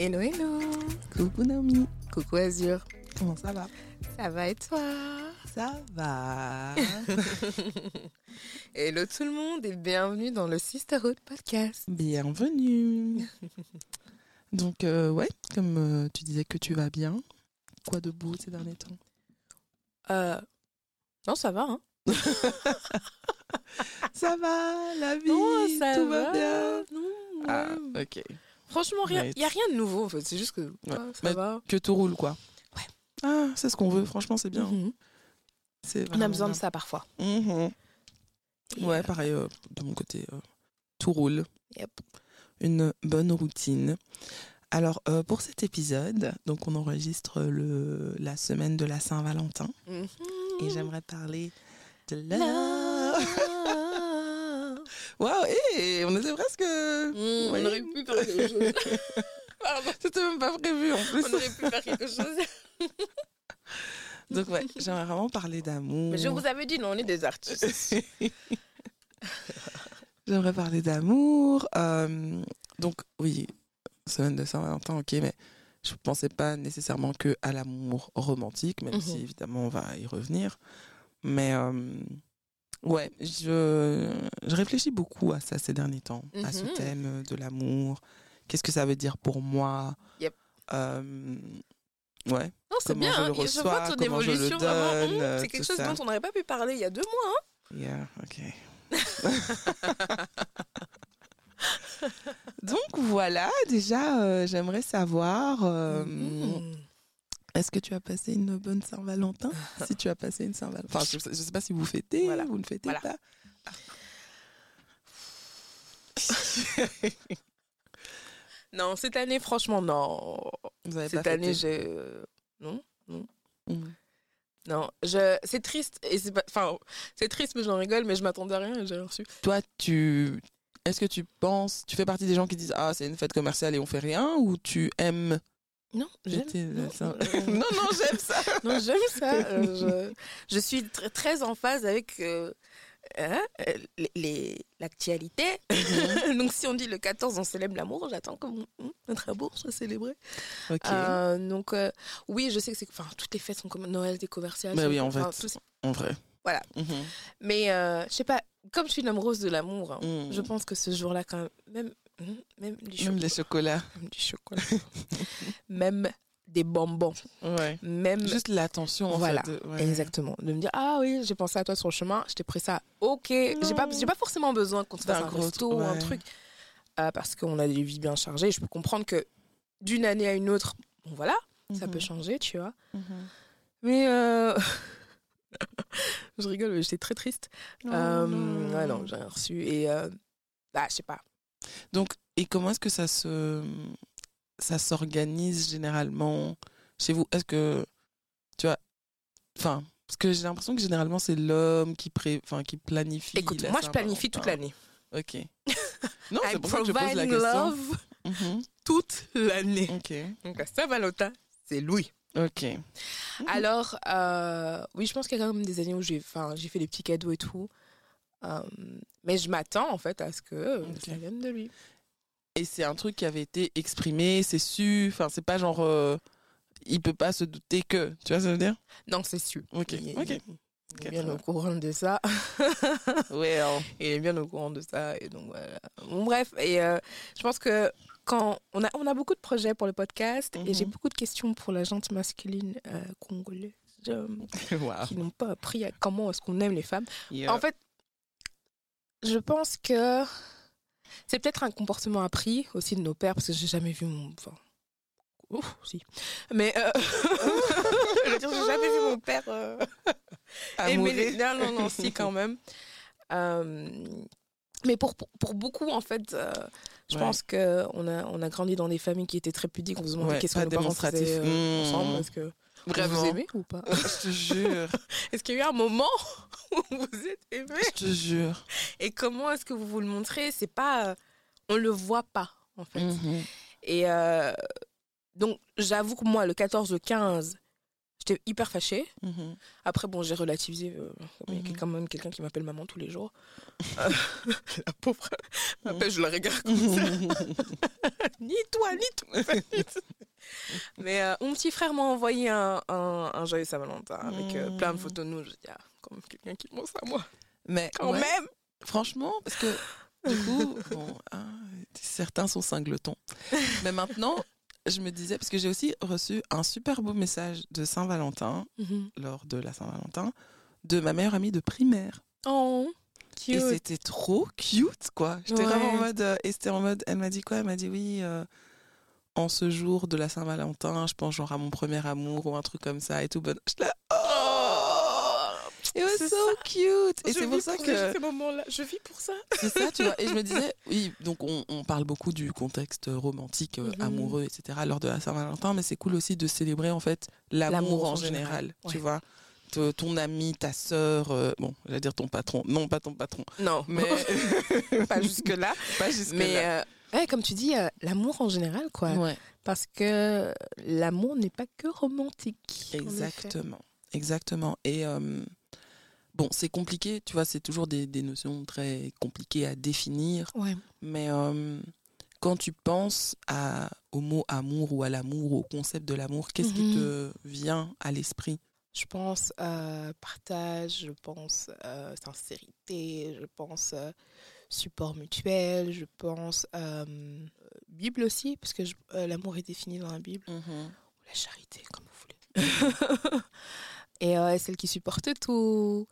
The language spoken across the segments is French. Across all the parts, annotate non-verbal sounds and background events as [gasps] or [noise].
Hello, hello. Coucou Naomi. Coucou Azur. Comment ça va? Ça va et toi? Ça va. [laughs] hello tout le monde et bienvenue dans le Sisterhood Podcast. Bienvenue. [laughs] Donc, euh, ouais, comme euh, tu disais que tu vas bien, quoi de beau ces derniers temps? Euh, non, ça va, hein [laughs] Ça va, la vie, Non, ça tout va, bien. Non, Ah, ok. Franchement, il n'y a rien de nouveau en fait. C'est juste que ouais, ça Mais va. Que tout roule, quoi. Ouais. Ah, c'est ce qu'on veut, franchement, c'est bien. Mhm. On a besoin de ça parfois. Mhm. Ouais, euh, pareil, euh, de mon côté, euh, tout roule. Yep. Une bonne routine. Alors, pour cet épisode, donc on enregistre le, la semaine de la Saint-Valentin. mhm. Et j'aimerais parler de Love. [laughs] Waouh, hé, on était presque. Mm, Oui. On aurait pu faire quelque chose. [laughs] C'était même pas prévu en plus. On aurait pu faire quelque chose. [laughs] Donc, ouais, j'aimerais vraiment parler d'amour. Mais je vous avais dit, non, on est des artistes. [laughs] J'aimerais parler d'amour. euh, donc, oui, semaine de Saint-Valentin, ok, mais je pensais pas nécessairement que à l'amour romantique, même Mhm. si évidemment on va y revenir. Mais euh, ouais, je, je réfléchis beaucoup à ça ces derniers temps, à ce Mhm. thème de l'amour. Qu'est-ce que ça veut dire pour moi? Yep. Euh, Ouais, Non, c'est bien. je le hein, reçois, vois ton le évolution. vraiment, euh, c'est quelque chose ça. dont on n'aurait pas pu parler il y a deux mois. hein. yeah, ok. [laughs] Donc voilà, déjà, euh, j'aimerais savoir, euh, Mhm. Est-ce que tu as passé une bonne Saint-Valentin? [laughs] Si tu as passé une Saint-Valentin. Enfin, je ne sais pas si vous fêtez, Voilà. vous ne fêtez Voilà. pas. [laughs] Non, cette année, franchement, non. Vous avez Cette pas année, j'ai. euh, Non, Mhm. non. Je... C'est triste. Et c'est pas... Enfin, c'est triste, mais j'en rigole, mais je m'attendais à rien et j'ai rien reçu. Toi, tu... Est-ce que tu penses, tu fais partie des gens qui disent ah c'est une fête commerciale et on fait rien ou tu aimes Non, j'aime. la Non, euh, [laughs] non non j'aime ça. [laughs] Non, j'aime ça. Euh, [laughs] je, je suis tr- très en phase avec euh, hein, euh, les- les- l'actualité. Donc, si on dit le 14, on célèbre l'amour, j'attends que mon- hum, notre amour soit célébré. Ok. Euh, donc, euh, oui, je sais que c'est. Enfin, toutes les fêtes sont comme Noël, des commerciales. Bah oui, en enfin, fait. tout. En vrai. Voilà. Mhm. Mais, euh, je sais pas, comme je suis une amoureuse de l'amour, hein, Mhm. je pense que ce jour-là, quand même, même, même du Même les chocolat, chocolats. même du chocolat, [laughs] même des bonbons, Ouais. même. Juste l'attention en Voilà, fait. de- ouais. Exactement. De me dire, ah oui, j'ai pensé à toi sur le chemin, je t'ai pris ça. Ok. J'ai pas, j'ai pas forcément besoin qu'on se fasse un gros resto ou un truc. euh, parce qu'on a des vies bien chargées. Je peux comprendre que d'une année à une autre, bon voilà, ça Mhm. peut changer, tu vois. Mhm. Mais euh... [laughs] je rigole, mais j'étais très triste. Oh Euh, non. ouais, non, j'ai rien reçu. Et euh... bah, je sais pas. Donc, et comment est-ce que ça se, ça s'organise généralement chez vous? Est-ce que, tu vois, enfin, parce que j'ai l'impression que généralement c'est l'homme qui pré, enfin, qui planifie. Écoute, moi, je planifie toute l'année. Ok. [laughs] Non, c'est pour ça que je pose la question. love Mhm. toute l'année. Ok. Donc, à Saint-Valentin, c'est Louis. Ok. Alors, euh, oui, je pense qu'il y a quand même des années où j'ai enfin, j'ai fait des petits cadeaux et tout. Euh, mais je m'attends en fait à ce que euh, ça vienne de lui. Et c'est un truc qui avait été exprimé, c'est su. Enfin, c'est pas genre, euh, il peut pas se douter que. Tu vois ce que je veux dire? Non, c'est sûr. Ok. Il, Ok. il- il est bien au courant de ça. [laughs] Well. Il est bien au courant de ça. Et donc, voilà. Bon, bref, et euh, je pense que quand on a, on a beaucoup de projets pour le podcast et Mhm. j'ai beaucoup de questions pour la gente masculine congolaise [laughs] Wow. qui n'ont pas appris à comment est-ce qu'on aime les femmes. Yeah. En fait, je pense que c'est peut-être un comportement appris aussi de nos pères, parce que j'ai jamais vu mon. Enfin. Ouf, si. Mais. Euh... [laughs] je veux dire, j'ai jamais vu mon père. Euh... [laughs] aimer les-. Non, non, non, si, quand [laughs] même. Euh, Mais pour, pour, pour beaucoup, en fait, euh, je Ouais. pense qu'on a, on a grandi dans des familles qui étaient très pudiques. On se demandait Ouais, qu'est-ce que nos parents faisaient euh, Mmh. ensemble. Parce que Vraiment. vous aimez ou pas Je te jure. [laughs] Est-ce qu'il y a eu un moment [laughs] où vous êtes aimés Je te jure. Et comment est-ce que vous vous le montrez? C'est pas, euh, on le voit pas en fait. Mhm. Et euh, donc j'avoue que moi, le 14, le 15, j'étais hyper fâchée. Mhm. Après, bon, j'ai relativisé. euh, il y a Mhm. quelqu'un même quelqu'un qui m'appelle maman tous les jours. [laughs] Euh, [laughs] la pauvre. Après, je la regarde comme ça. [laughs] ni toi, ni toi. Mais euh, mon petit frère m'a envoyé un, un, un joyeux Saint-Valentin avec euh, plein de Mhm. photos de nous. Je dis, ah, comme quelqu'un qui pense à moi. Mais Quand ouais, même. franchement, parce que du coup, bon, hein, certains sont singletons. Mais maintenant, je me disais, parce que j'ai aussi reçu un super beau message de Saint-Valentin, Mhm. lors de la Saint-Valentin, de ma meilleure amie de primaire. Oh, Et cute. c'était trop cute, quoi. J'étais vraiment en Ouais. mode. euh, et c'était en mode. Elle m'a dit quoi? Elle m'a dit oui. euh, en ce jour de la Saint-Valentin, je pense genre à mon premier amour ou un truc comme ça et tout. Bon, là, oh It was C'est so cute Et c'est pour ça pour que ces moments-là. Je vis pour ça. c'est ça, tu vois. Et je me disais, [laughs] oui, donc on, on parle beaucoup du contexte romantique, euh, Mhm. amoureux, etc. lors de la Saint-Valentin, mais c'est cool aussi de célébrer en fait l'amour en en général, général, tu vois. Ton ami, ta sœur, euh, bon, j'allais dire ton patron, non pas ton patron, Non, mais [laughs] pas jusque [laughs] Mais là. euh, ouais, comme tu dis, euh, l'amour en général, quoi. Ouais. Parce que l'amour n'est pas que romantique. Exactement, exactement. Et euh, bon, c'est compliqué, tu vois, c'est toujours des, des notions très compliquées à définir, Ouais. mais euh, quand tu penses à, au mot amour ou à l'amour, au concept de l'amour, qu'est-ce qui Mhm. te vient à l'esprit? Je pense euh, partage, je pense euh, sincérité, je pense euh, support mutuel, je pense euh, Bible aussi, parce que l'amour est défini dans la Bible, ou la charité, comme vous voulez. [laughs] [laughs] Et euh, celle qui supporte tout,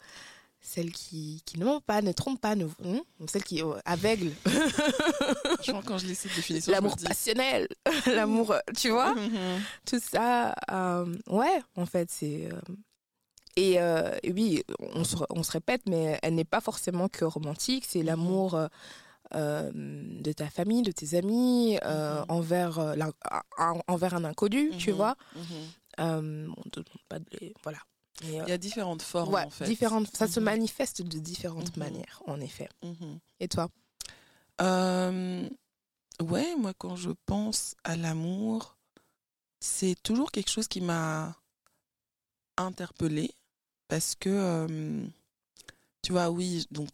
celle qui, qui ne ment pas, ne trompe pas, ne, hein, celle qui est euh, aveugle, [laughs] Franchement, quand je lis cette définition, l'amour passionnel, [laughs] l'amour, euh, tu vois Mhm. tout ça, euh, ouais, en fait, c'est. et, et oui, on se, on se répète, mais elle n'est pas forcément que romantique. C'est l'amour euh, euh, de ta famille, de tes amis, euh, Mhm. envers, euh, envers un inconnu, tu Mhm. vois. Mhm. On ne demande pas de les. Voilà. Et, euh, Il y a différentes formes, ouais, en fait. différentes, ça se Mhm. manifeste de différentes Mhm. manières, en effet. Mhm. Et toi? Euh, ouais, moi, quand je pense à l'amour, c'est toujours quelque chose qui m'a interpellée parce que, euh, tu vois, oui, donc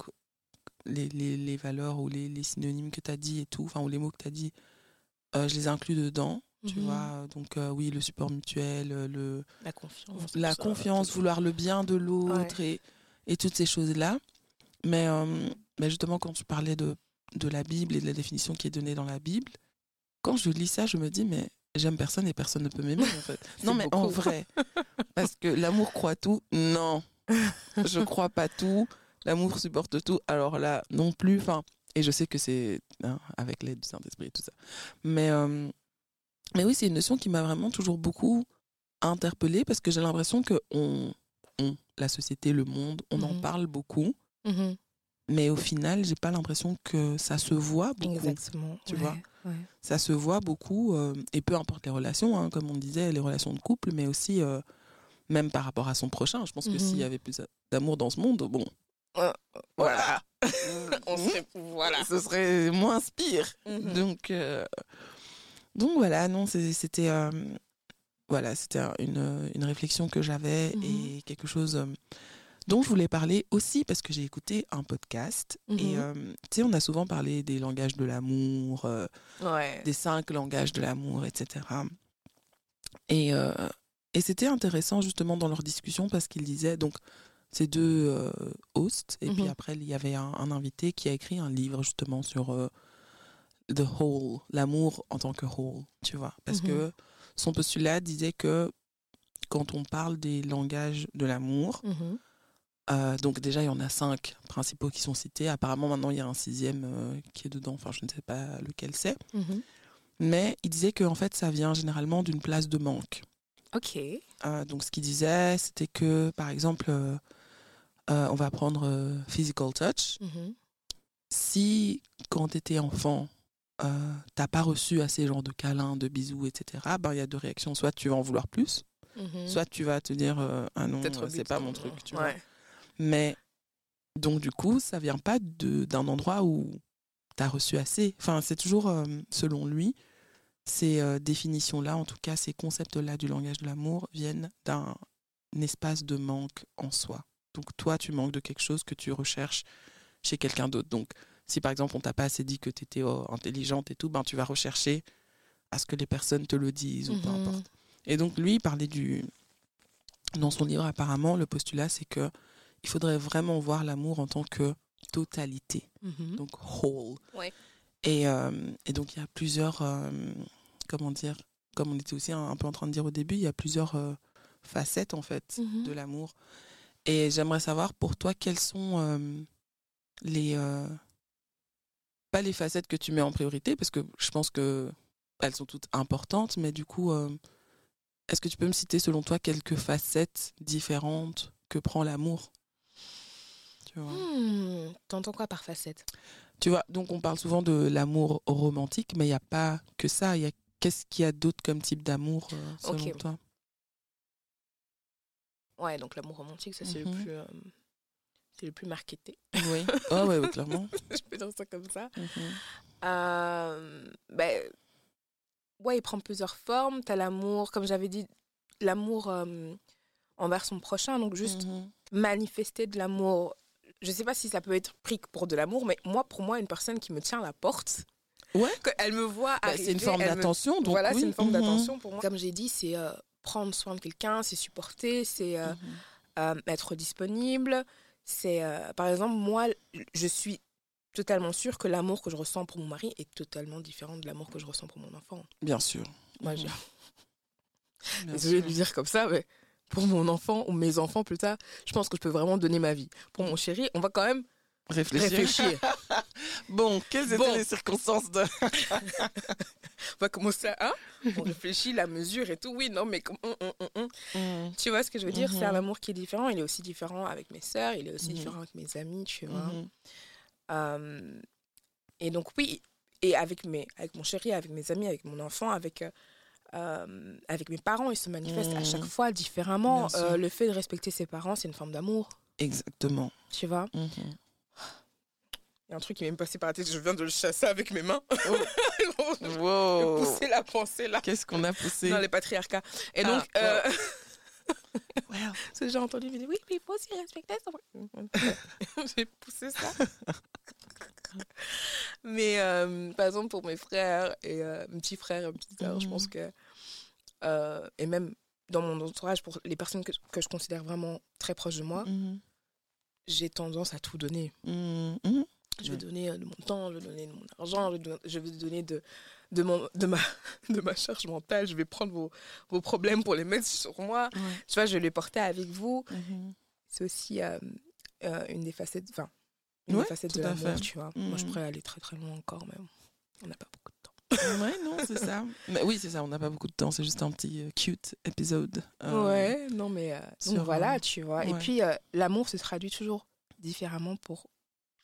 les, les, les valeurs ou les, les synonymes que tu as dit et tout, enfin, ou les mots que tu as dit, euh, je les inclus dedans. Tu Mhm. vois, donc euh, oui, le support mutuel, euh, le, La confiance. la ça, confiance, vouloir le bien de l'autre et, et toutes ces choses-là. Mais, euh, mais justement, quand tu parlais de, de la Bible et de la définition qui est donnée dans la Bible, quand je lis ça, je me dis, mais j'aime personne et personne ne peut m'aimer, en fait. [laughs] Non, mais en vrai. [laughs] Parce que l'amour croit tout. Non. Je crois pas tout. L'amour supporte tout. Alors là, non plus. Enfin, et je sais que c'est hein, avec l'aide du Saint-Esprit et tout ça. Mais, euh, mais oui, c'est une notion qui m'a vraiment toujours beaucoup interpellée parce que j'ai l'impression que on, on, la société, le monde, on en Mhm. parle beaucoup. Mhm. Mais au final, j'ai pas l'impression que ça se voit beaucoup. Exactement. tu ouais, vois? ouais. Ça se voit beaucoup, euh, et peu importe les relations, hein, comme on disait, les relations de couple, mais aussi euh, même par rapport à son prochain. Je pense que Mhm. s'il y avait plus d'amour dans ce monde, bon, Euh, voilà, [laughs] On serait. Voilà. ce serait moins pire. Mhm. Donc, donc voilà, non, c'était euh, voilà, c'était un- une, une réflexion que j'avais Mhm. et quelque chose euh, dont je voulais parler aussi parce que j'ai écouté un podcast et Mhm. euh, tu sais, on a souvent parlé des langages de l'amour, Ouais. des cinq langages de l'amour, etc. Et, et c'était intéressant justement dans leur discussion parce qu'ils disaient, donc ces deux hosts, et puis Mhm. après il y avait un, un invité qui a écrit un livre justement sur the whole, l'amour en tant que whole, tu vois. Parce Mhm. que son postulat disait que quand on parle des langages de l'amour, Mhm. euh, donc déjà il y en a cinq principaux qui sont cités. Apparemment maintenant il y a un sixième euh, qui est dedans, enfin je ne sais pas lequel c'est. Mhm. Mais il disait que en fait, ça vient généralement d'une place de manque. Ok. Euh, donc, ce qu'il disait, c'était que, par exemple, on va prendre physical touch. Si, quand tu étais enfant, euh, t'as pas reçu assez genre de câlins, de bisous, etc., ben, il y a deux réactions. Soit tu vas en vouloir plus, Mhm. soit tu vas te dire euh, Ah non, euh, c'est pas mon truc. Tu vois. ouais. Mais, donc, du coup, ça vient pas de- d'un endroit où tu as reçu assez. Enfin, c'est toujours, euh, selon lui, ces définitions-là, en tout cas, ces concepts-là du langage de l'amour viennent d'un espace de manque en soi. Donc toi, tu manques de quelque chose que tu recherches chez quelqu'un d'autre. Donc si par exemple on t'a pas assez dit que tu étais oh, intelligente et tout, ben tu vas rechercher à ce que les personnes te le disent ou peu Mhm. importe. Et donc lui, il parlait du dans son livre apparemment, le postulat c'est que il faudrait vraiment voir l'amour en tant que totalité, Mhm. donc whole. Ouais. Et, euh, et donc il y a plusieurs, euh, comment dire, comme on était aussi un, un peu en train de dire au début, il y a plusieurs euh, facettes en fait Mhm. de l'amour. Et j'aimerais savoir pour toi quelles sont euh, les euh, pas les facettes que tu mets en priorité parce que je pense que elles sont toutes importantes, mais du coup, euh, est-ce que tu peux me citer selon toi quelques facettes différentes que prend l'amour? Tu vois. Hmm, T'entends quoi par facette? Tu vois, donc on parle souvent de l'amour romantique, mais il n'y a pas que ça. Il y a qu'est-ce qu'il y a d'autre comme type d'amour euh, selon toi? Ouais, donc l'amour romantique, ça c'est le Mhm. plus. euh, c'est le plus marketé. Oui. [laughs] Ah ouais, ouais, clairement. Je peux dire ça comme ça. Mhm. Euh, ben, ouais, il prend plusieurs formes. T'as l'amour, comme j'avais dit, l'amour euh, envers son prochain. Donc juste Mhm. manifester de l'amour. Je sais pas si ça peut être pris pour de l'amour, mais moi, pour moi, une personne qui me tient à la porte, Ouais. elle me voit Bah, c'est une forme me- d'attention. donc Voilà, oui. c'est une forme Mhm. d'attention pour moi. Comme j'ai dit, c'est euh, prendre soin de quelqu'un, c'est supporter, c'est euh, être disponible. C'est, euh, par exemple, moi, je suis totalement sûre que l'amour que je ressens pour mon mari est totalement différent de l'amour que je ressens pour mon enfant. Bien sûr. Moi, Mhm. j'ai [laughs] Bien désolée de le dire comme ça, mais pour mon enfant ou mes enfants plus tard, je pense que je peux vraiment donner ma vie. Pour mon chéri, on va quand même Réfléchir. réfléchir. [laughs] Bon, quelles étaient Bon. les circonstances de. on va commencer à. hein? On réfléchit la mesure et tout. Oui, non, mais comme. hum, hum, hum. Mhm. Tu vois ce que je veux dire? C'est un amour qui est différent. Il est aussi différent avec mes sœurs, il est aussi Mhm. différent avec mes amis, tu vois? Euh, et donc, oui, et avec, mes, avec mon chéri, avec mes amis, avec mon enfant, avec, euh, avec mes parents, il se manifeste à chaque fois différemment. Euh, le fait de respecter ses parents, c'est une forme d'amour, Exactement. tu vois? Un truc qui m'est même passé par la tête, je viens de le chasser avec mes mains. [laughs] Je Wow. pousser la pensée là. Qu'est-ce qu'on a poussé? Dans les patriarcats. Et Ah, donc, euh, Wow. [laughs] parce que j'ai entendu, il dit oui, mais il faut aussi respecter son. [laughs] j'ai poussé ça. mais euh, par exemple, pour mes frères et euh, mes petits frères et mes petites sœurs, je Mhm. pense que. euh, et même dans mon entourage, pour les personnes que, que je considère vraiment très proches de moi, Mhm. j'ai tendance à tout donner. Mhm. Mhm. Je vais Ouais. donner euh, de mon temps, je vais donner de mon argent, je vais donner de, de, mon, de, ma, [laughs] de ma charge mentale, je vais prendre vos, vos problèmes pour les mettre sur moi. Ouais. Tu vois, je vais les porter avec vous. Mhm. C'est aussi euh, euh, une des facettes, enfin, une Ouais, des facettes tout de l'amour, tu vois. Moi, je Mhm. pourrais aller très très loin encore, mais on n'a pas beaucoup de temps. Ouais, non, c'est ça. [laughs] Mais oui, c'est ça, on n'a pas beaucoup de temps, c'est juste un petit euh, cute épisode. Ouais, non, mais donc voilà, tu vois. Et puis, l'amour se traduit toujours différemment pour.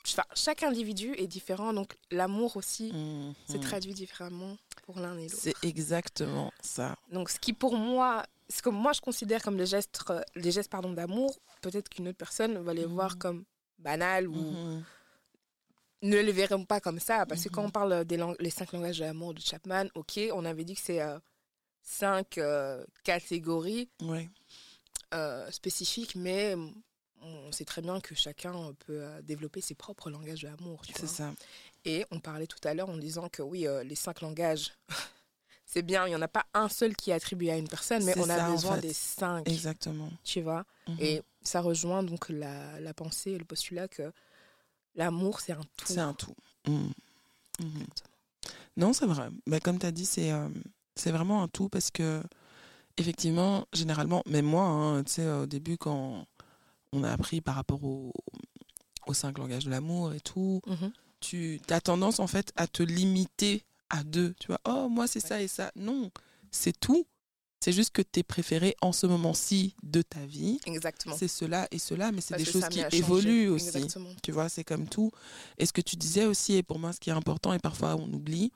Enfin, chaque individu est différent, donc l'amour aussi mhm. se traduit différemment pour l'un et l'autre. C'est exactement ça. Donc, ce qui pour moi, ce que moi je considère comme des gestes, euh, des gestes pardon d'amour, peut-être qu'une autre personne va les Mhm. voir comme banal ou Mhm. ne les verront pas comme ça. Parce que quand Mhm. on parle des les cinq langages de l'amour de Chapman, ok, on avait dit que c'est euh, cinq euh, catégories Ouais. euh, spécifiques, mais on sait très bien que chacun peut euh, développer ses propres langages de l'amour. C'est ça. Et on parlait tout à l'heure en disant que oui, euh, les cinq langages, [laughs] c'est bien, il n'y en a pas un seul qui est attribué à une personne, mais on a en besoin fait. des cinq, Exactement. tu vois. Mhm. Et ça rejoint donc la, la pensée et le postulat que l'amour, c'est un tout. C'est un tout. Mhm. Mhm. Non, c'est vrai. Mais comme tu as dit, c'est euh, c'est vraiment un tout parce que, effectivement, généralement, même moi, hein, tu sais, au début, quand on a appris par rapport au- aux cinq langages de l'amour et tout, Mhm. tu as tendance en fait à te limiter à deux. Tu vois, oh, moi c'est ça et ça. Non, c'est tout. C'est juste que tes préférés en ce moment-ci de ta vie, Exactement. c'est cela et cela, mais c'est des choses qui évoluent aussi. Exactement. Tu vois, c'est comme tout. Et ce que tu disais aussi, et pour moi, ce qui est important, et parfois on oublie,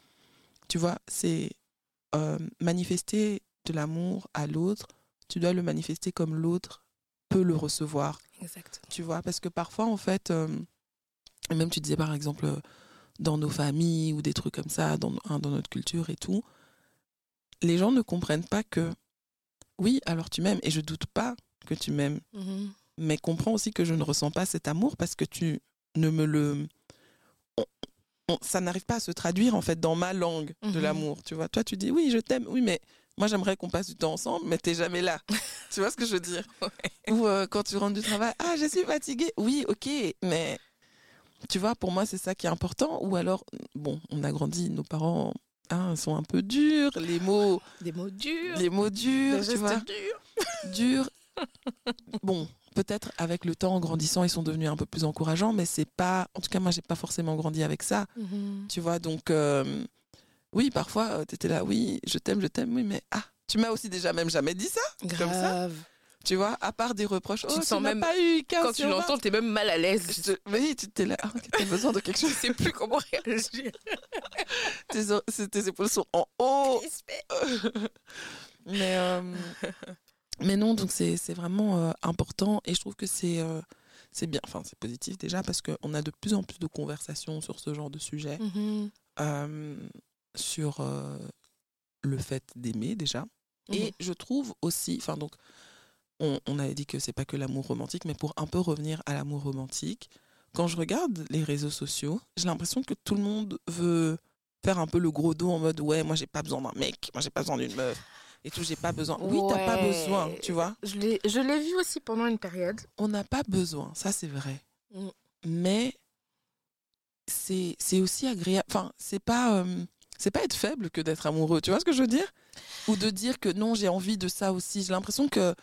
tu vois, c'est euh, manifester de l'amour à l'autre. Tu dois le manifester comme l'autre peut le recevoir. Exactement. Tu vois, parce que parfois, en fait, euh, même tu disais par exemple euh, dans nos familles ou des trucs comme ça, dans, hein, dans notre culture et tout, les gens ne comprennent pas que, oui, alors tu m'aimes, et je doute pas que tu m'aimes, Mhm. mais comprends aussi que je ne ressens pas cet amour parce que tu ne me le. ça n'arrive pas à se traduire en fait dans ma langue de Mhm. l'amour, tu vois. Toi, tu dis oui, je t'aime, oui, mais moi j'aimerais qu'on passe du temps ensemble, mais t'es jamais là. [laughs] tu vois ce que je veux dire? Ou euh, quand tu rentres du travail, ah, je suis fatiguée. Oui, ok, mais tu vois, pour moi, c'est ça qui est important. Ou alors, bon, on a grandi, nos parents hein, sont un peu durs, les mots, Des mots durs. les mots durs, des tu vois, durs. [laughs] durs. Bon, peut-être avec le temps, en grandissant, ils sont devenus un peu plus encourageants, mais c'est pas. En tout cas, moi, j'ai pas forcément grandi avec ça, Mhm. tu vois. Donc, euh, oui, parfois, tu étais là, oui, je t'aime, je t'aime, oui, mais ah, tu m'as aussi déjà même jamais dit ça, comme ça. Grave. Tu vois, à part des reproches, Tu oh, te tu sens même- pas eu 15 Quand tu sur 20. l'entends, t'es même mal à l'aise. Te- Oui, tu t'es là, ah, ok, t'as besoin de quelque chose. Je sais plus comment réagir. [laughs] Tes, tes épaules sont en haut. [laughs] mais, euh, mais non, donc c'est vraiment euh, important et je trouve que c'est euh, c'est bien, enfin c'est positif déjà parce qu'on a de plus en plus de conversations sur ce genre de sujet, euh, sur euh, le fait d'aimer déjà. Mhm. Et je trouve aussi, enfin donc, on, on avait dit que c'est pas que l'amour romantique, mais pour un peu revenir à l'amour romantique, quand je regarde les réseaux sociaux, j'ai l'impression que tout le monde veut faire un peu le gros dos en mode ouais, moi j'ai pas besoin d'un mec, moi j'ai pas besoin d'une meuf et tout, j'ai pas besoin. Oui, t'as pas Ouais. besoin, tu vois. Je l'ai vu aussi pendant une période. On n'a pas besoin, ça c'est vrai. Mm. Mais c'est c'est aussi agréable. Enfin, c'est pas euh, c'est pas être faible que d'être amoureux. Tu vois ce que je veux dire? Ou de dire que non, j'ai envie de ça aussi. J'ai l'impression que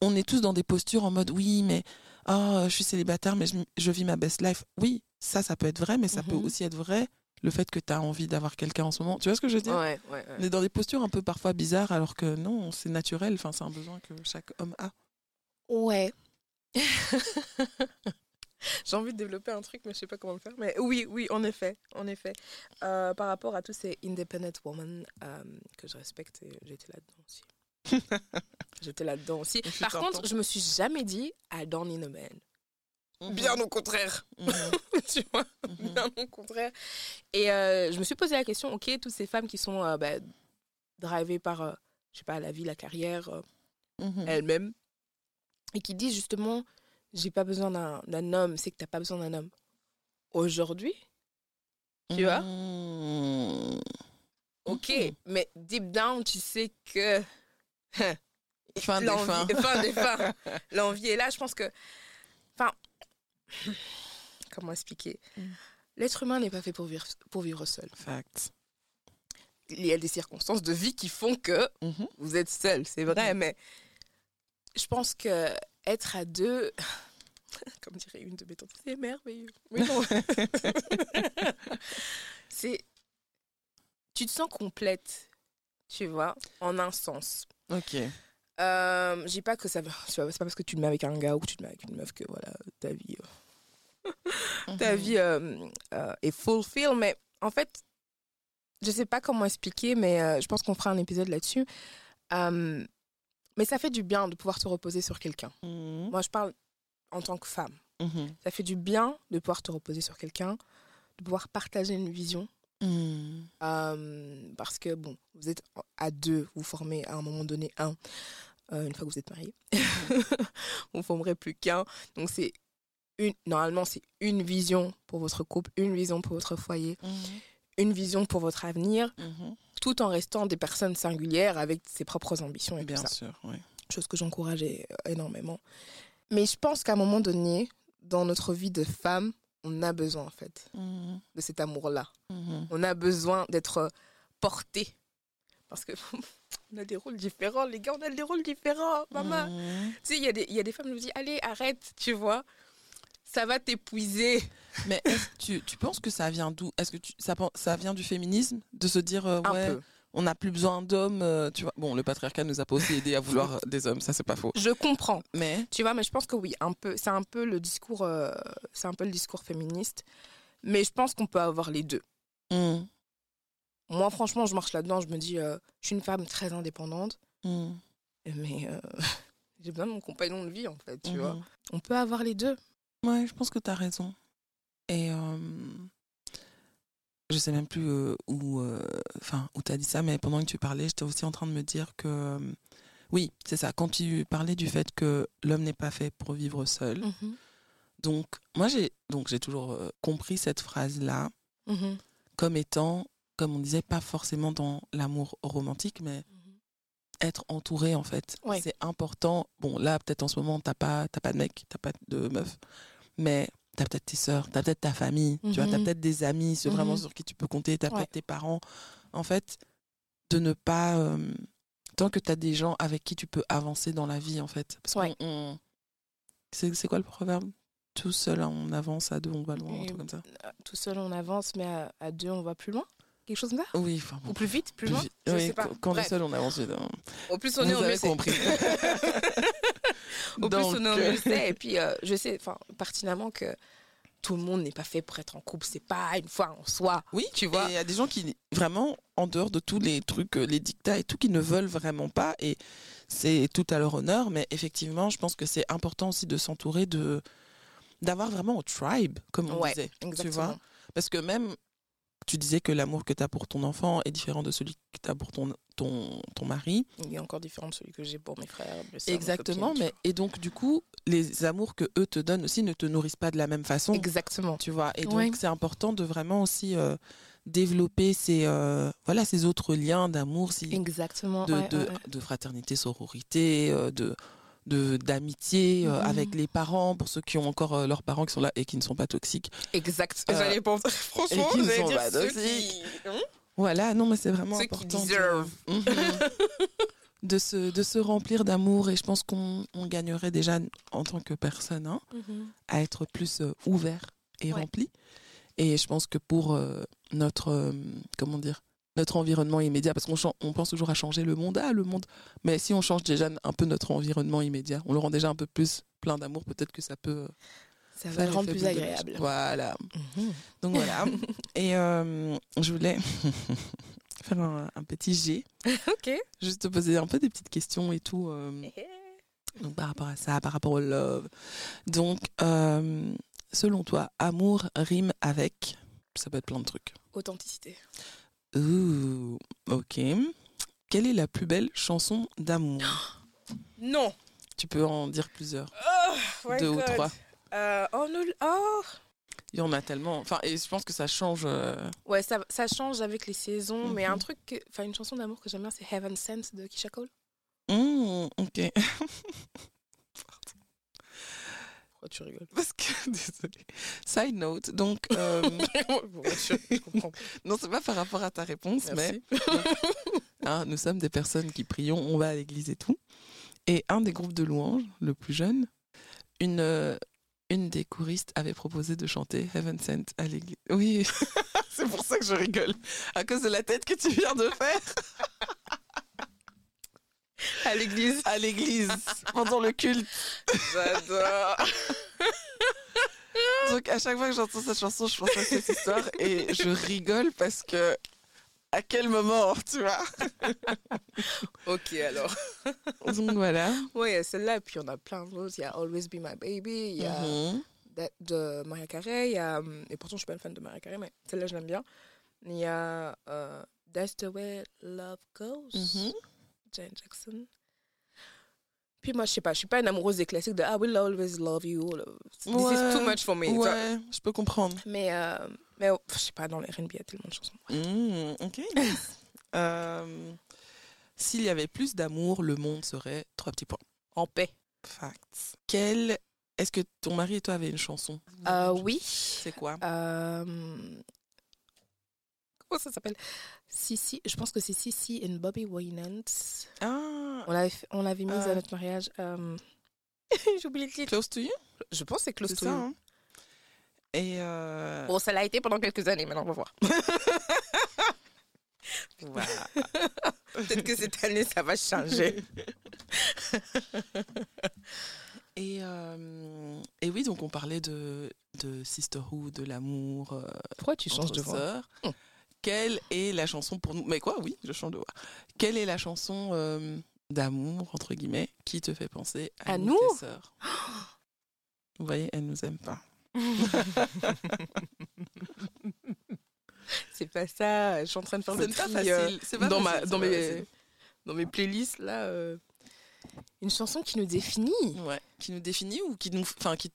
on est tous dans des postures en mode oui, mais oh, je suis célibataire, mais je, je vis ma best life. Oui, ça, ça peut être vrai, mais ça peut Mhm. aussi être vrai le fait que tu as envie d'avoir quelqu'un en ce moment. Tu vois ce que je veux dire? Ouais, ouais, On est dans des postures un peu parfois bizarres, alors que non, c'est naturel. Enfin, c'est un besoin que chaque homme a. Ouais. [laughs] [laughs] J'ai envie de développer un truc, mais je sais pas comment le faire. Mais oui, oui, en effet, en effet. Euh, par rapport à tous ces independent women euh, que je respecte, j'étais là-dedans aussi. [laughs] j'étais là-dedans aussi. Je Par contre, je me suis jamais dit I don't need a man. Mhm. Bien au contraire, Mhm. [laughs] tu vois. Mhm. Bien au contraire. Et euh, je me suis posé la question, ok, toutes ces femmes qui sont bah, drivées par, je sais pas, la vie, la carrière, elles-mêmes, et qui disent justement, j'ai pas besoin d'un homme, c'est que t'as pas besoin d'un homme. Aujourd'hui, tu vois? Mhm. ok, Mhm. mais deep down, tu sais que... [laughs] Fin des fins. fin des fins. L'envie est là, je pense que... Enfin, [sighs] comment expliquer? Mm. L'être humain n'est pas fait pour vivre, pour vivre seul. Fact. Il y a des circonstances de vie qui font que vous êtes seul, c'est vrai, mais je pense que être à deux, [laughs] comme dirait une de mes tantes, c'est merveilleux. Oui, non. [laughs] c'est, tu te sens complète, tu vois, en un sens. Ok. Euh, dis pas que ça, c'est pas parce que tu te mets avec un gars ou que tu te mets avec une meuf que voilà ta vie, euh, ta Mhm. vie euh, euh, est fulfill, mais en fait, je sais pas comment expliquer, mais euh, je pense qu'on fera un épisode là-dessus. Mais ça fait du bien de pouvoir te reposer sur quelqu'un. Mhm. Moi, je parle en tant que femme. Mhm. Ça fait du bien de pouvoir te reposer sur quelqu'un, de pouvoir partager une vision. Mhm. Euh, parce que, bon, vous êtes à deux, vous formez à un moment donné un. Euh, une fois que vous êtes mariés, [laughs] vous formerez plus qu'un. Donc, c'est une, normalement, c'est une vision pour votre couple, une vision pour votre foyer, une vision pour votre avenir. Tout en restant des personnes singulières avec ses propres ambitions et Bien tout ça. sûr, oui. Chose que j'encourage é- énormément. Mais je pense qu'à un moment donné, dans notre vie de femme, on a besoin, en fait, Mhm. de cet amour-là. Mhm. On a besoin d'être porté. Parce que [laughs] on a des rôles différents, les gars, on a des rôles différents, maman. Mhm. Tu sais, il y, a des- il y a des femmes qui me disent, allez, arrête, tu vois. Ça va t'épuiser. Mais est-ce que tu, tu penses que ça vient d'où? Est-ce que tu, ça, ça vient du féminisme? De se dire, euh, ouais, peu. on n'a plus besoin d'hommes, euh, tu vois? Bon, le patriarcat nous a pas aussi aidé à vouloir [laughs] euh, des hommes, ça c'est pas faux. Je comprends. Mais, Tu vois, mais je pense que oui, un peu. C'est un peu le discours, euh, c'est un peu le discours féministe. Mais je pense qu'on peut avoir les deux. Mhm. Moi, franchement, je marche là-dedans. Je me dis, euh, je suis une femme très indépendante, Mhm. mais euh, [laughs] j'ai besoin de mon compagnon de vie, en fait. Tu Mhm. vois, on peut avoir les deux. Ouais, je pense que tu as raison. Et euh, je sais même plus euh, où, euh, enfin, où tu as dit ça, mais pendant que tu parlais, j'étais aussi en train de me dire que euh, Oui, c'est ça. Quand tu parlais du fait que l'homme n'est pas fait pour vivre seul. Mhm. Donc, moi, j'ai donc j'ai toujours compris cette phrase-là Mhm. comme étant, comme on disait, pas forcément dans l'amour romantique, mais être entouré, en fait. Ouais. C'est important. Bon, là, peut-être en ce moment, t'as pas, t'as pas de mec, t'as pas de meuf, mais t'as peut-être tes sœurs, t'as peut-être ta famille, tu vois, t'as Mhm. peut-être des amis, c'est vraiment Mhm. sur qui tu peux compter, t'as Ouais. peut-être tes parents. En fait, de ne pas. euh, tant que t'as des gens avec qui tu peux avancer dans la vie, en fait. Parce Ouais. qu'on- on- C'est quoi le proverbe? Tout seul, on avance, à deux, on va loin, un Et- truc comme ça. Euh, Tout seul, on avance, mais à, à deux, on va plus loin? Quelque chose comme ça Oui, enfin bon. Ou plus vite, plus, Plus loin vite. Je Oui, sais pas. quand- Quand on est seul, on avance vite. hein. Au plus on est, mieux avez c'est. compris. Au plus on est, au [laughs] Donc, mieux euh, c'est. Et puis, euh, je sais enfin, pertinemment que tout le monde n'est pas fait pour être en couple. C'est pas une fois en soi. Oui, Tu vois il y a des gens qui, vraiment, en dehors de tous les trucs, euh, les dictats et tout, qui ne veulent vraiment pas. Et c'est tout à leur honneur. Mais effectivement, je pense que c'est important aussi de s'entourer de d'avoir vraiment un tribe, comme on Ouais, disait. Exactement. Tu vois Parce que même, tu disais que l'amour que tu as pour ton enfant est différent de celui que tu as pour ton, ton, ton mari. Il est encore différent de celui que j'ai pour mes frères. mes sœurs, mes Exactement. copines, mais, et donc, du coup, les amours que eux te donnent aussi ne te nourrissent pas de la même façon. Exactement. tu vois et donc Ouais. c'est important de vraiment aussi euh, développer ces euh, voilà ces autres liens d'amour si, Exactement. de, ouais, de, ouais, ouais. de fraternité sororité euh, de de d'amitié euh, Mhm. avec les parents pour ceux qui ont encore euh, leurs parents qui sont là et qui ne sont pas toxiques Exact. Euh, J'allais penser. Franchement, qui ne j'allais sont dire pas ceux toxiques. qui- Hein? Voilà non mais c'est vraiment Ceux qui important de-. Mhm. [laughs] se de se remplir d'amour et je pense qu'on on gagnerait déjà en tant que personne hein, à être plus ouvert et Ouais. rempli. Et je pense que pour euh, notre, euh, comment dire, notre environnement immédiat, parce qu'on on pense toujours à changer le monde, ah le monde, mais si on change déjà un peu notre environnement immédiat, on le rend déjà un peu plus plein d'amour, peut-être que ça peut euh, Ça va le rendre plus agréable. Voilà. Mhm. Donc voilà. [laughs] Et euh, je voulais [laughs] faire un, un petit G, [laughs] Ok. juste te poser un peu des petites questions et tout. euh, donc par rapport à ça, par rapport au love. Donc, euh, selon toi, amour rime avec Ça peut être plein de trucs. Authenticité. Ouh, ok. Quelle est la plus belle chanson d'amour? [gasps] Non. Tu peux en dire plusieurs, Oh, deux ou trois. Euh, oh, non, oh. Il y en a tellement. Enfin, et je pense que ça change. euh, Ouais, ça, ça change avec les saisons, mais Mhm. un truc, que- enfin une chanson d'amour que j'aime bien, c'est Heaven Sent de Kisha Cole. hmm, ok. [laughs] Pourquoi tu rigoles? Parce que. [laughs] Side note, donc, euh, [laughs] je, comprends. non, c'est pas par rapport à ta réponse, mais hein, [laughs] nous sommes des personnes qui prions, on va à l'église et tout. Et un des groupes de louanges, le plus jeune, une, euh, une des choristes avait proposé de chanter Heaven Sent à l'église. Oui, c'est pour ça que je rigole, à cause de la tête que tu viens de faire [laughs] à l'église. à l'église pendant le culte. J'adore. [laughs] Donc à chaque fois que j'entends cette chanson, je pense à cette histoire et je rigole parce que à quel moment, tu vois? [laughs] Ok, alors. Donc voilà. Ouais, celle-là, et puis on a plein d'autres. Il y a Always Be My Baby, il y a Mhm. That- de Maria Carey, il y a, et pourtant je suis pas une fan de Maria Carey, mais celle-là je l'aime bien. Il y a euh, That's the Way Love Goes, Mhm. Jane Jackson. Puis moi, je sais pas, je suis pas une amoureuse des classiques de I will always love you. This Ouais. is too much for me. Ouais, je peux comprendre. Mais, euh, mais oh, je sais pas, dans les R&B, il y a tellement de chansons. Mhm, ok. [laughs] Euh, S'il y avait plus d'amour, le monde serait trois petits points. En paix. Facts. Quel Est-ce que ton mari et toi avez une chanson? Euh, oui. C'est quoi? Euh, Comment ça s'appelle? Sissi, je pense que c'est Sissi and Bobby Winans. Ah, On l'avait, on l'avait mise à notre mariage. euh, [laughs] J'ai oublié le titre. Close to You? Je pense que c'est Close to ça. You. hein et euh, Bon, ça l'a été pendant quelques années, maintenant on va voir. [laughs] [laughs] Peut-être que cette année, ça va changer. Et, euh, et oui, donc on parlait de, de sisterhood, de l'amour. euh, Pourquoi tu changes de voix? Quelle est la chanson pour nous? Mais quoi, oui, je change de voix. Quelle est la chanson euh, d'amour, entre guillemets, qui te fait penser à, À nous, nous tes sœurs? Vous voyez, elle nous aime pas. [laughs] C'est pas ça. Je suis en train de faire le tri, euh, c'est pas dans, facile, ma, dans, mes, dans mes playlists, là. euh. Une chanson qui nous définit. Ouais. Qui nous définit ou qui nous, enfin, qui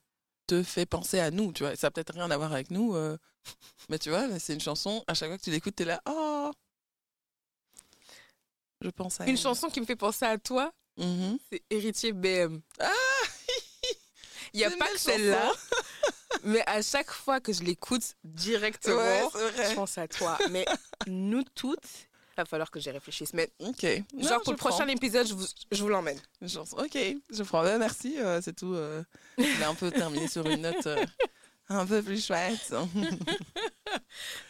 te fait penser à nous, tu vois. Ça a peut-être rien à voir avec nous, euh, [laughs] mais tu vois, c'est une chanson. À chaque fois que tu l'écoutes, t'es là, oh. Je pense à Une elle. chanson qui me fait penser à toi, Mhm. c'est Héritier BM. Ah [laughs] Il n'y a pas que celle-là, [laughs] mais à chaque fois que je l'écoute directement, Ouais, je pense à toi. Mais nous toutes, il va falloir que j'y réfléchisse. Mais Ok. genre pour le prends. prochain épisode, je vous, je vous l'emmène. Ok, je prends. Ben, merci, euh, c'est tout. euh. On a un peu terminé sur une note euh, un peu plus chouette. [laughs]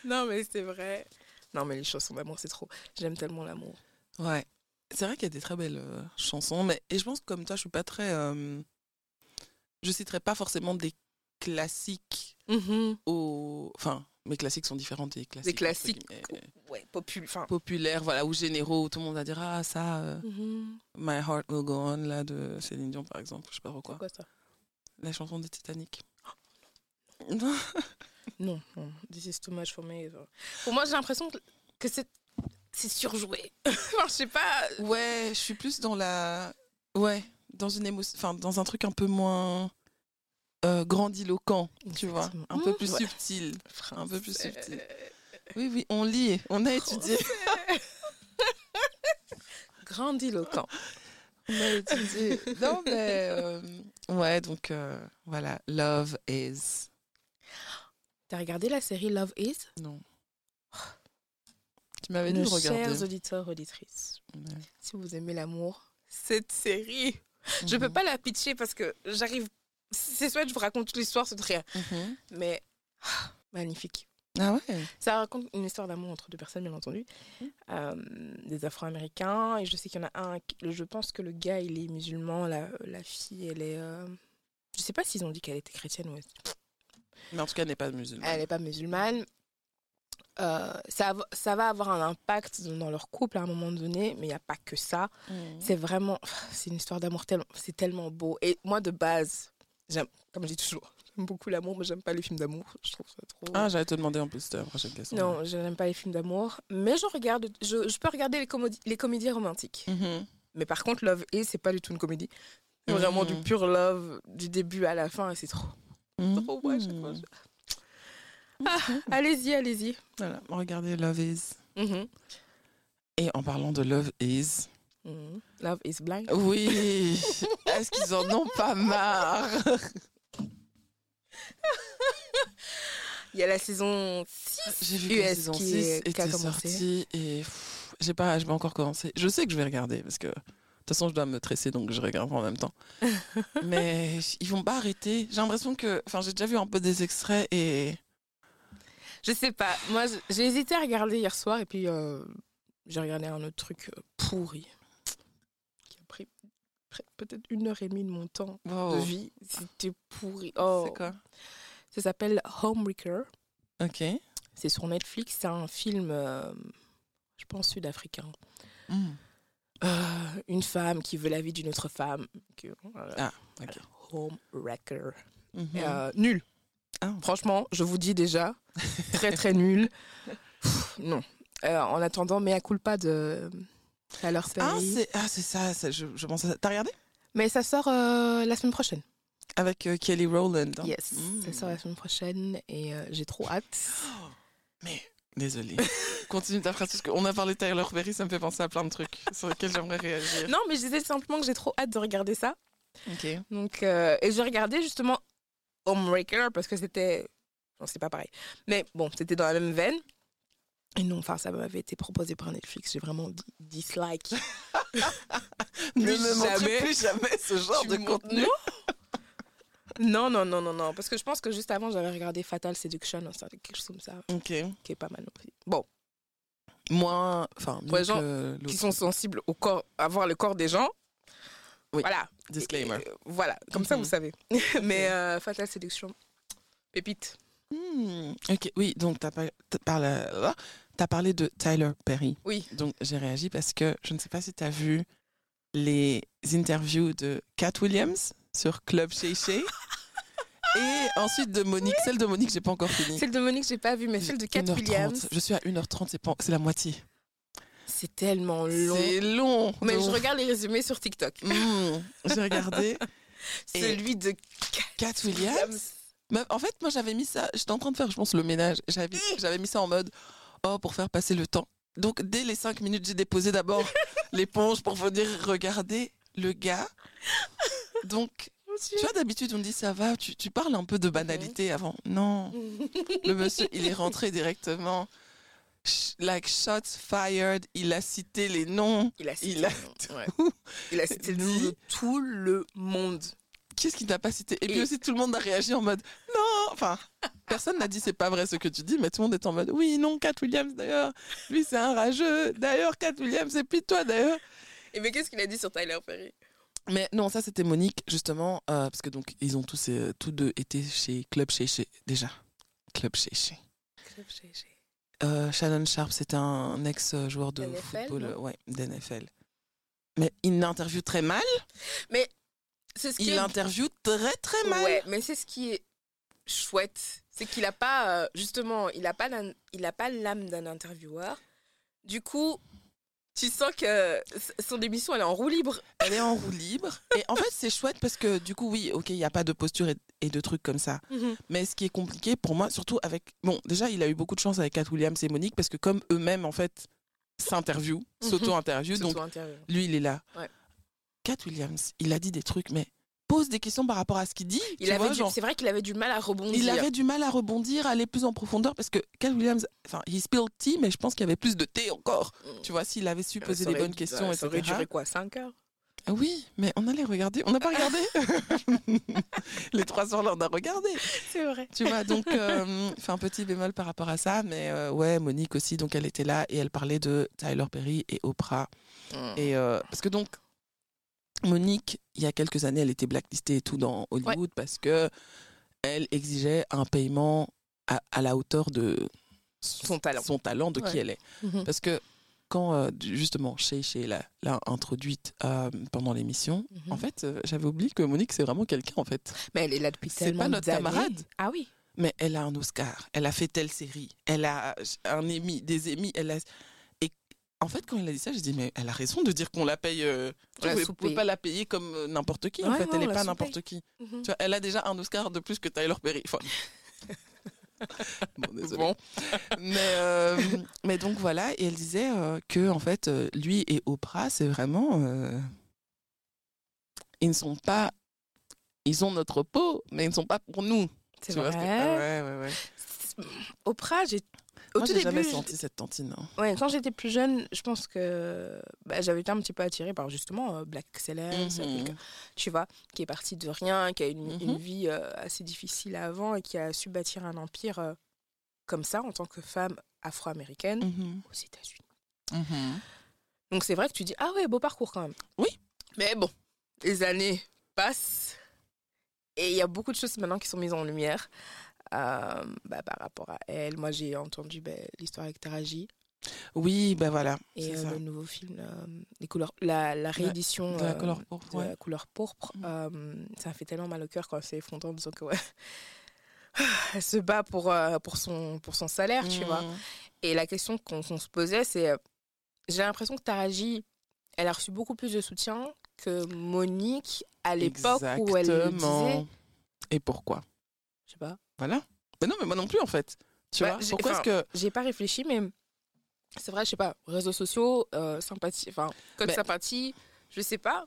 Non, mais c'est vrai. Non, mais les chansons d'amour, c'est trop. J'aime tellement l'amour. Ouais. C'est vrai qu'il y a des très belles euh, chansons, mais et je pense que comme toi, je suis pas très. euh, je citerai pas forcément des classiques au. Enfin, mes classiques sont différents des classiques. entre classiques. euh, Ouais, populaires, voilà, ou généraux, où tout le monde va dire ah ça, euh, Mhm. My Heart Will Go On là de Céline Dion par exemple, je sais pas trop quoi. Ça? La chanson de Titanic. [laughs] Non, non. This is too much for me. Pour moi, j'ai l'impression que, c'est c'est surjoué. [laughs] je sais pas. Ouais, je suis plus dans la. Ouais, dans une émotion. Enfin, dans un truc un peu moins. Euh, grandiloquent, tu vois. Effectivement. Un peu Mmh, plus ouais. subtil. Un peu plus subtil. Oui, oui, on lit, on a étudié. [laughs] Grandiloquent. On a étudié. Non, mais. euh, ouais, donc euh, voilà. Love is. T'as regardé la série Love Is? Non. Tu m'avais dit de regarder. chers auditeurs, auditrices, Ouais. si vous aimez l'amour, cette série, je peux Mhm. pas la pitcher parce que j'arrive. C'est soit je vous raconte toute l'histoire, c'est rien. Mhm. Mais ah, magnifique. Ah ouais Ça raconte une histoire d'amour entre deux personnes, bien entendu, Euh, des Afro-Américains. Et je sais qu'il y en a un. Je pense que le gars, il est musulman. La, la fille, elle est. euh, Je sais pas s'ils ont dit qu'elle était chrétienne ou Mais en tout cas, elle n'est pas musulmane. elle n'est pas musulmane. Euh, ça, va- ça va avoir un impact dans dans leur couple à un moment donné, mais il n'y a pas que ça. Mhm. C'est vraiment, c'est une histoire d'amour tellement, c'est tellement beau. Et moi de base, j'aime, comme je dis toujours, j'aime beaucoup l'amour, mais j'aime pas les films d'amour. Je trouve ça trop. Ah, j'allais te demander en plus, c'était la prochaine question. non, je n'aime pas les films d'amour, mais je regarde, je, je peux regarder les, comédies, les comédies romantiques. Mhm. Mais par contre, Love Is, c'est pas du tout une comédie. C'est vraiment du Mhm. pur love du début à la fin, et c'est trop, trop ouais, Mhm. je- Ah, allez-y, allez-y. Voilà, regardez Love Is. Mhm. Et en parlant de Love Is, Mhm. Love is blind. oui, [laughs] est-ce qu'ils en ont pas marre? [laughs] Il y a la saison 6 J'ai vu que la saison qui 6 est- était sortie et j'ai pas, j'ai pas encore commencé. Je sais que je vais regarder parce que de toute façon je dois me tresser donc je regarde en même temps. [laughs] Mais ils vont pas arrêter. J'ai l'impression que, enfin j'ai déjà vu un peu des extraits et Je sais pas. Moi, je- j'ai hésité à regarder hier soir et puis euh, j'ai regardé un autre truc euh, pourri qui a pris près- peut-être une heure et demie de mon temps Wow. de vie. C'était pourri. Oh. c'est quoi? Ça s'appelle Homewrecker. Ok. C'est sur Netflix. C'est un film, euh, je pense, sud-africain. Mm. Euh, une femme qui veut la vie d'une autre femme. Que, voilà. Ah, ok. Homewrecker. Euh, nul. Ah. Franchement, je vous dis déjà, [laughs] très très nul. Pff, non. Euh, en attendant, mais à culpa de Tyler Ah, Perry. c'est ah, c'est ça, ça, je, je pense à ça. T'as regardé? Mais ça sort euh, la semaine prochaine. Avec euh, Kelly Rowland. hein. Yes, Mm. ça sort la semaine prochaine et euh, j'ai trop hâte. Mais désolé. [laughs] Continue ta phrase parce qu'on a parlé de Tyler Perry, ça me fait penser à plein de trucs sur lesquels j'aimerais réagir. Non, mais je disais simplement que j'ai trop hâte de regarder ça. Ok. Donc, euh, et j'ai regardé justement Homebreaker parce que c'était. Non, c'est pas pareil. Mais bon, c'était dans la même veine. Et non, enfin, ça m'avait été proposé par Netflix. J'ai vraiment dit dislike. [laughs] Ne Plus me montre jamais. plus jamais ce genre Tu de contenu. Non, non, non, non, non. Parce que je pense que juste avant, j'avais regardé Fatal Seduction, quelque chose comme ça, Ok. qui est pas mal aussi. Bon, Moins, enfin, Pour les gens qui sont sensibles au corps, à voir le corps des gens. Oui. Voilà. Disclaimer. Et, euh, voilà, comme ça, Mhm. vous savez. [laughs] Mais euh, Fatal Seduction, pépite. Hmm, Ok, oui, donc t'as pas- parlé, t'as parlé de Tyler Perry. Oui. Donc j'ai réagi parce que je ne sais pas si t'as vu les interviews de Cat Williams sur Club Shay Shay. [laughs] Et ensuite de Monique. Celle de Monique, j'ai pas encore fini. Celle de Monique, j'ai pas vu, mais celle de Cat 1h30. Williams. Je suis à 1h30, c'est pas- c'est la moitié. C'est tellement long. C'est long. Mais je regarde les résumés sur TikTok. Mm, J'ai regardé [laughs] Celui de Cat Williams. Mais en fait, moi, j'avais mis ça. J'étais en train de faire, je pense, le ménage. J'avais, j'avais mis ça en mode, oh, pour faire passer le temps. Donc, dès les cinq minutes, j'ai déposé d'abord [laughs] l'éponge pour venir regarder le gars. Donc, [laughs] tu vois, d'habitude, on dit ça va, tu, tu parles un peu de banalité avant. Non, le monsieur, il est [laughs] rentré directement. Sh- Like shots fired, il a cité les noms. Il a cité, Il a le nom, ouais. Il a cité le nom dit- de tout le monde. Qu'est-ce qu'il n'a pas cité? Et puis aussi, tout le monde a réagi en mode non. Enfin, personne n'a dit c'est pas vrai ce que tu dis, mais tout le monde est en mode oui, non, Cat Williams d'ailleurs. Lui, c'est un rageux. D'ailleurs, Cat Williams, et puis toi d'ailleurs. Et mais qu'est-ce qu'il a dit sur Tyler Perry? Mais non, ça c'était Monique justement, euh, parce que donc ils ont tous, euh, tous deux été chez Club Chez Chez déjà. Club Chez Chez. Euh, Shannon Sharp, c'était un ex-joueur de NFL, football, ouais, d'NFL. Mais il l'interviewe très mal. C'est ce qui Il est... l'interviewe très très mal. Ouais, mais c'est ce qui est chouette, c'est qu'il a pas euh, justement, il a pas l'âme- il a pas l'âme d'un intervieweur. Du coup, tu sens que son émission elle est en roue libre. Elle est en roue libre. Et en fait, c'est chouette parce que du coup, oui, ok, il n'y a pas de posture et, et de trucs comme ça. Mais ce qui est compliqué pour moi, surtout avec. Bon, déjà, il a eu beaucoup de chance avec Cat Williams et Monique parce que comme eux-mêmes, en fait, s'interviewent, Mhm. s'auto-interviewent, donc lui, il est là. Ouais. Cat Williams, il a dit des trucs, mais pose des questions par rapport à ce qu'il dit. Il avait genre, c'est vrai qu'il avait du mal à rebondir. il avait du mal à rebondir, à aller plus en profondeur parce que Cat Williams, enfin, il spilled tea, mais je pense qu'il y avait plus de thé encore. Mm. Tu vois, s'il avait su Ça poser aurait- bonnes questions, ça aurait duré quoi 5 heures? Ah Oui, mais on allait regarder. On n'a pas regardé. [laughs] [laughs] les trois soirs là, on a regardé. C'est vrai. Tu vois, donc, euh, fait un petit bémol par rapport à ça. Mais euh, ouais, Monique aussi, donc elle était là et elle parlait de Tyler Perry et Oprah. Et euh, parce que donc, Monique, il y a quelques années, elle était blacklistée et tout dans Hollywood parce que elle exigeait un paiement à, à la hauteur de Son talent. son talent de qui elle est. Parce que quand euh, justement Shay Shay l'a introduite euh, pendant l'émission, Mhm. en fait, euh, j'avais oublié que Monique, c'est vraiment quelqu'un en fait. Mais elle est là depuis C'est tellement pas notre camarade. Ah oui. Mais elle a un Oscar, elle a fait telle série, elle a un Emmy, des Emmy, elle a. En fait, quand elle a dit ça, j'ai dit, mais elle a raison de dire qu'on la paye. euh, On ne pouvez pas la payer comme euh, n'importe qui, en fait. elle n'est pas n'importe qui. Mhm. Tu vois, elle a déjà un Oscar de plus que Tyler Perry. Enfin, bon, [laughs] désolé. Bon. Mais, euh, mais donc voilà, et elle disait euh, que en fait, lui et Oprah, c'est vraiment. ils ne sont pas. Ils ont notre peau, mais ils ne sont pas pour nous. C'est que- vrai. Ah ouais, ouais, ouais. Oprah, j'ai au Moi, tout j'ai début, jamais senti cette tantine. hein. Ouais, quand j'étais plus jeune, je pense que bah, j'avais été un petit peu attirée par justement euh, Black Excellence, Mhm. quelqu'un, tu vois, qui est parti de rien, qui a une, Mhm. une vie euh, assez difficile avant et qui a su bâtir un empire euh, comme ça en tant que femme afro-américaine Mhm. aux États-Unis. Mhm. Donc c'est vrai que tu dis ah ouais beau parcours quand même. Oui. Mais bon, les années passent et il y a beaucoup de choses maintenant qui sont mises en lumière euh, bah, par rapport à elle. Moi j'ai entendu bah, l'histoire avec Taraji. Oui, ben voilà. Et euh, ça. le nouveau film, euh, les couleurs, la, la réédition De la couleur pourpre, de ouais. la couleur pourpre, Mm. ça fait tellement mal au cœur quand c'est effondrant en disant que ouais, [laughs] elle se bat pour, pour, son, pour son salaire, tu vois. Mhm. Et la question qu'on se posait, c'est j'ai l'impression que Taraji, elle a reçu beaucoup plus de soutien que Monique à l'époque où elle le disait. Et pourquoi? Je sais pas. Voilà. Mais non, mais moi non plus, en fait. Tu Bah, vois Pourquoi est-ce que. J'ai pas réfléchi, mais c'est vrai, je sais pas, réseaux sociaux, euh, sympathie, enfin, code Mais- sympathie, je sais pas,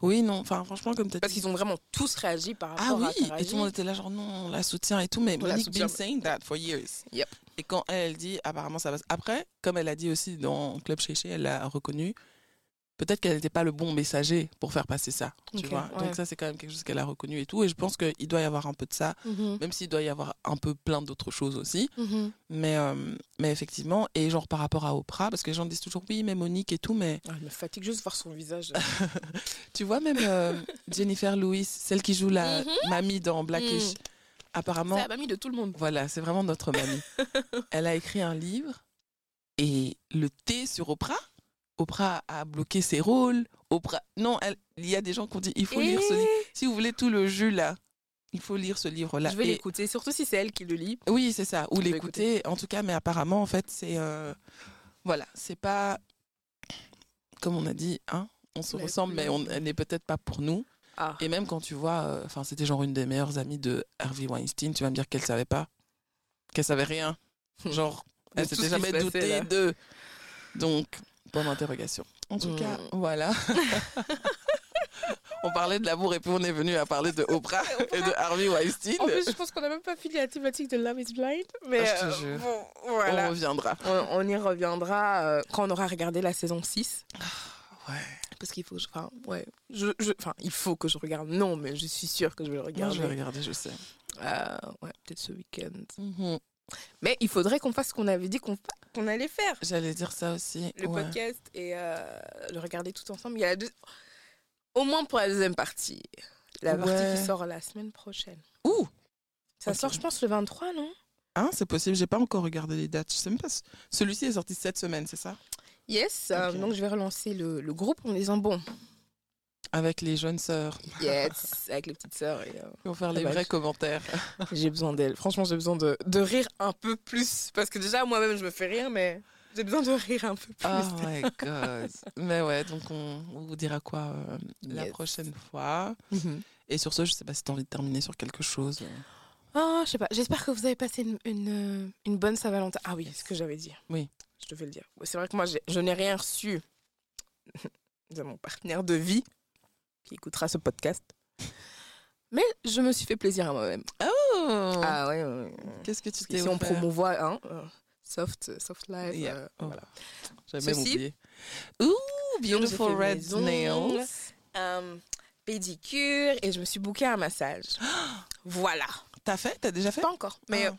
Oui, non, enfin, franchement, comme tu parce qu'ils ont vraiment tous réagi par Ah rapport à oui, et tout le monde était là, genre non, on la soutient et tout, mais Monique been saying that for years. Yep. Et quand elle, elle dit, apparemment ça passe. Après, comme elle a dit aussi dans Club Chéché, elle l'a reconnu, peut-être qu'elle n'était pas le bon messager pour faire passer ça, tu vois. ouais. Donc ça, c'est quand même quelque chose qu'elle a reconnu et tout, et je pense qu'il doit y avoir un peu de ça, Mhm, même s'il doit y avoir un peu plein d'autres choses aussi. mhm. Mais, euh, mais effectivement, et genre par rapport à Oprah, parce que les gens disent toujours oui, mais Monique et tout, mais Ah, je me fatigue juste de voir son visage. [laughs] tu vois, même euh, [laughs] Jennifer Lewis, celle qui joue la Mhm. mamie dans Blackish, Mm. apparemment, C'est la mamie de tout le monde. Voilà, c'est vraiment notre mamie. [laughs] Elle a écrit un livre et le thé sur Oprah. Oprah a bloqué ses rôles. Oprah, non, elle- il y a des gens qui ont dit il faut lire ce Et- livre. Si vous voulez tout le jus là, il faut lire ce livre-là. Je vais Et- l'écouter, surtout si c'est elle qui le lit. Oui, c'est ça. Ou l'écouter. En tout cas, mais apparemment, en fait, c'est euh, voilà, c'est pas comme on a dit, hein, on se Mais ressemble, mais on, elle n'est peut-être pas pour nous. Ah. Et même quand tu vois, euh, enfin, c'était genre une des meilleures amies de Harvey Weinstein, tu vas me dire qu'elle savait pas, qu'elle savait rien. [laughs] Genre, De elle tout s'était jamais doutée là. Donc, bonne interrogation. En tout Mm. cas, voilà. [laughs] on parlait de l'amour et puis on est venu à parler de Oprah [laughs] et de Harvey Weinstein. En plus, je pense qu'on n'a même pas fini la thématique de Love is Blind. Mais Ah, je te euh, jure. bon, On reviendra. On, on y reviendra euh, quand on aura regardé la saison 6. Ouais. Parce qu'il faut que je. Enfin, ouais. Je, je- enfin, il faut que je regarde. Non, mais je suis sûre que je vais le regarder. je vais regarder, je sais. Euh, ouais, peut-être ce week-end. Mhm. Mais il faudrait qu'on fasse ce qu'on avait dit qu'on fa- qu'on allait faire. J'allais dire ça aussi. Le ouais. podcast et euh, le regarder tout ensemble. Il y a la deux- Au moins pour la deuxième partie. La partie qui sort la semaine prochaine. Ouh, Ça sort, je pense, le 23, non? Hein, c'est possible. J'ai pas encore regardé les dates. Je sais même pas. Celui-ci est sorti cette semaine, c'est ça? Yes. euh, donc je vais relancer le, le groupe en disant bon, Avec les jeunes sœurs. yes, [laughs] avec les petites sœurs. et, euh, Ils vont faire les vrais commentaires. [laughs] j'ai besoin d'elles. Franchement, j'ai besoin de, de rire un peu plus. Parce que déjà, moi-même, je me fais rire, mais j'ai besoin de rire un peu plus. Oh my god. Mais ouais, donc on, on vous dira quoi euh, la Yes. prochaine fois. Mhm. Et sur ce, je sais pas si t'as envie de terminer sur quelque chose. Oh, je sais pas. J'espère que vous avez passé une, une, euh, une bonne Saint-Valentin. Ah oui, c'est ce que j'avais dit. Oui. Je devais le dire. C'est vrai que moi, je n'ai rien reçu [laughs] de mon partenaire de vie qui écoutera ce podcast. Mais je me suis fait plaisir à moi-même. Oh Ah ouais, ouais. Qu'est-ce que tu t'es qu'ici, on promouvoit hein, euh, soft, soft life. Yeah. euh, Oh. voilà. Oublié. Beautiful red nails. euh, pédicure et je me suis booké un massage. [gasps] voilà. T'as fait? T'as déjà fait? Pas encore. Mais Ah.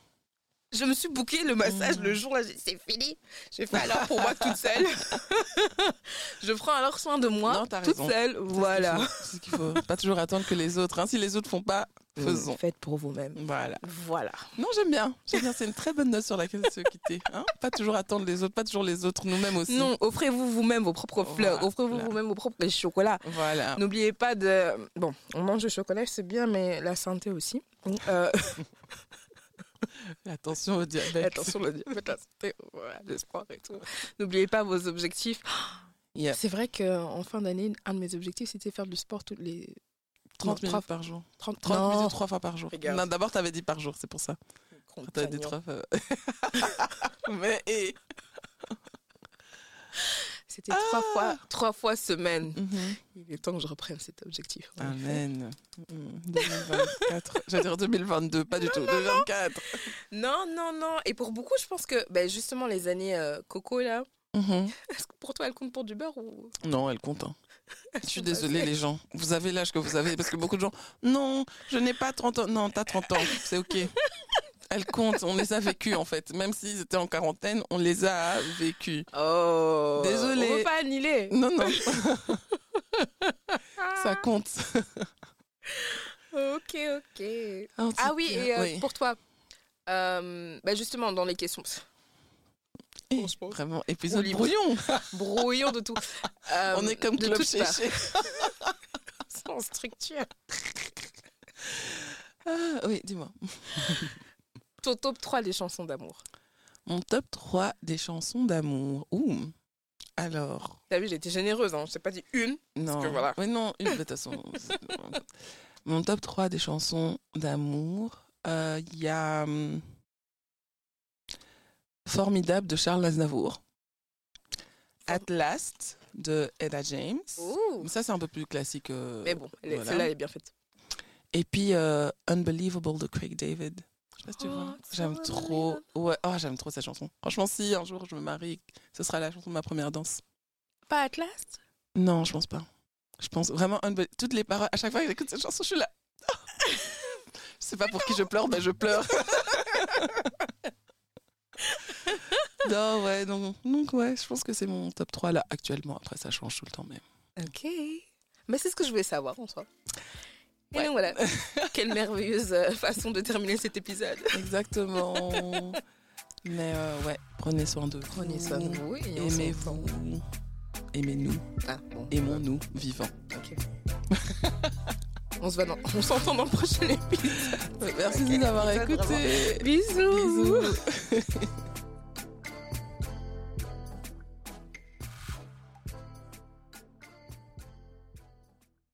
Je me suis booké le massage le jour là. C'est fini. J'ai fait alors pour moi toute seule. [laughs] je prends alors soin de moi Non, toute raison. seule. Voilà. C'est ce qu'il faut. Pas toujours attendre que les autres. hein. Si les autres font pas, faisons. Faites pour vous-même. Voilà. Voilà. Non, j'aime bien. J'aime bien. C'est une très bonne note sur laquelle se quitter. Hein pas toujours attendre les autres, pas toujours les autres, nous-mêmes aussi. Non, offrez-vous vous-même vos propres fleurs. Voilà. Offrez-vous vous-même vos propres chocolats. Voilà. N'oubliez pas de. Bon, on mange le chocolat, c'est bien, mais la santé aussi. Euh, [laughs] [laughs] Attention au diabète. attention, le diabète, la santé, voilà, le sport et tout. N'oubliez pas vos objectifs. [gasps] Yeah. C'est vrai qu'en fin d'année, un de mes objectifs, c'était faire du sport toutes les 30 non, minutes par jour. 30, 30 non, minutes trois fois par jour. Regarde. Non, d'abord, t'avais dit par jour, c'est pour ça. T'avais dit trois fois. [laughs] [laughs] Mais, C'était trois Ah. fois, trois fois semaine. Mhm. Il est temps que je reprenne cet objectif. Amen. Mm, 2024. [laughs] J'allais dire 2022, pas du tout. 2024. Non, non, non. Et pour beaucoup, je pense que ben, justement les années euh, coco là, Mhm. est-ce que pour toi elles comptent pour du beurre ou? Non, elle compte. hein. [laughs] Je suis désolée, les gens. Vous avez l'âge que vous avez. Parce que beaucoup de gens. Non, je n'ai pas 30 ans. Non, t'as 30 ans. C'est OK. [laughs] Elle compte. On les a vécus, en fait. Même s'ils étaient en quarantaine, on les a vécus. Oh. Désolée. On peut pas annuler. Non, non. [laughs] Ça compte. Ok, ok. En Ah oui, cas, et euh, oui. pour toi, euh, bah, justement dans les questions, Eh, franchement. Vraiment, épisode brouillon. [laughs] brouillon de tout. [laughs] Euh, On est comme de Club. Chéché. Sans structure. Ah, oui, dis-moi. Ton top 3 des chansons d'amour. Mon top 3 des chansons d'amour. Ouh. Alors, T'as vu, j'ai été généreuse, hein. je t'ai pas dit une. non. que voilà. Oui, non, une de toute façon. [laughs] Mon top 3 des chansons d'amour, euh, il y a hum, Formidable de Charles Aznavour. At Last de Etta James. Ouh. Ça, c'est un peu plus classique. euh, Mais bon, voilà. celle-là elle est bien faite. Et puis euh, Unbelievable de Craig David. Je sais pas si tu Oh, vois. J'aime trop. Ouais, oh, j'aime trop cette chanson. Franchement, si un jour je me marie, ce sera la chanson de ma première danse. Pas Atlas? Non, je pense pas. Je pense vraiment toutes les paroles. À chaque fois que j'écoute cette chanson, je suis là. [laughs] je sais pas pour qui je pleure, mais je pleure. [laughs] non, ouais, donc, donc ouais, je pense que c'est mon top 3 là actuellement. Après, ça change tout le temps, mais. Ok. Mais c'est ce que je voulais savoir en soi. Et Ouais. donc voilà. [laughs] Quelle merveilleuse euh, façon de terminer cet épisode. Exactement. mais euh, ouais, prenez soin de vous. Prenez soin de vous. Aimez-vous. Aimez-nous. Ah, bon. Aimons-nous vivants. Ok. [laughs] on se dans- on s'entend dans le prochain épisode. Merci Ok, de nous avoir écoutés. Bisous. Bisous. [laughs]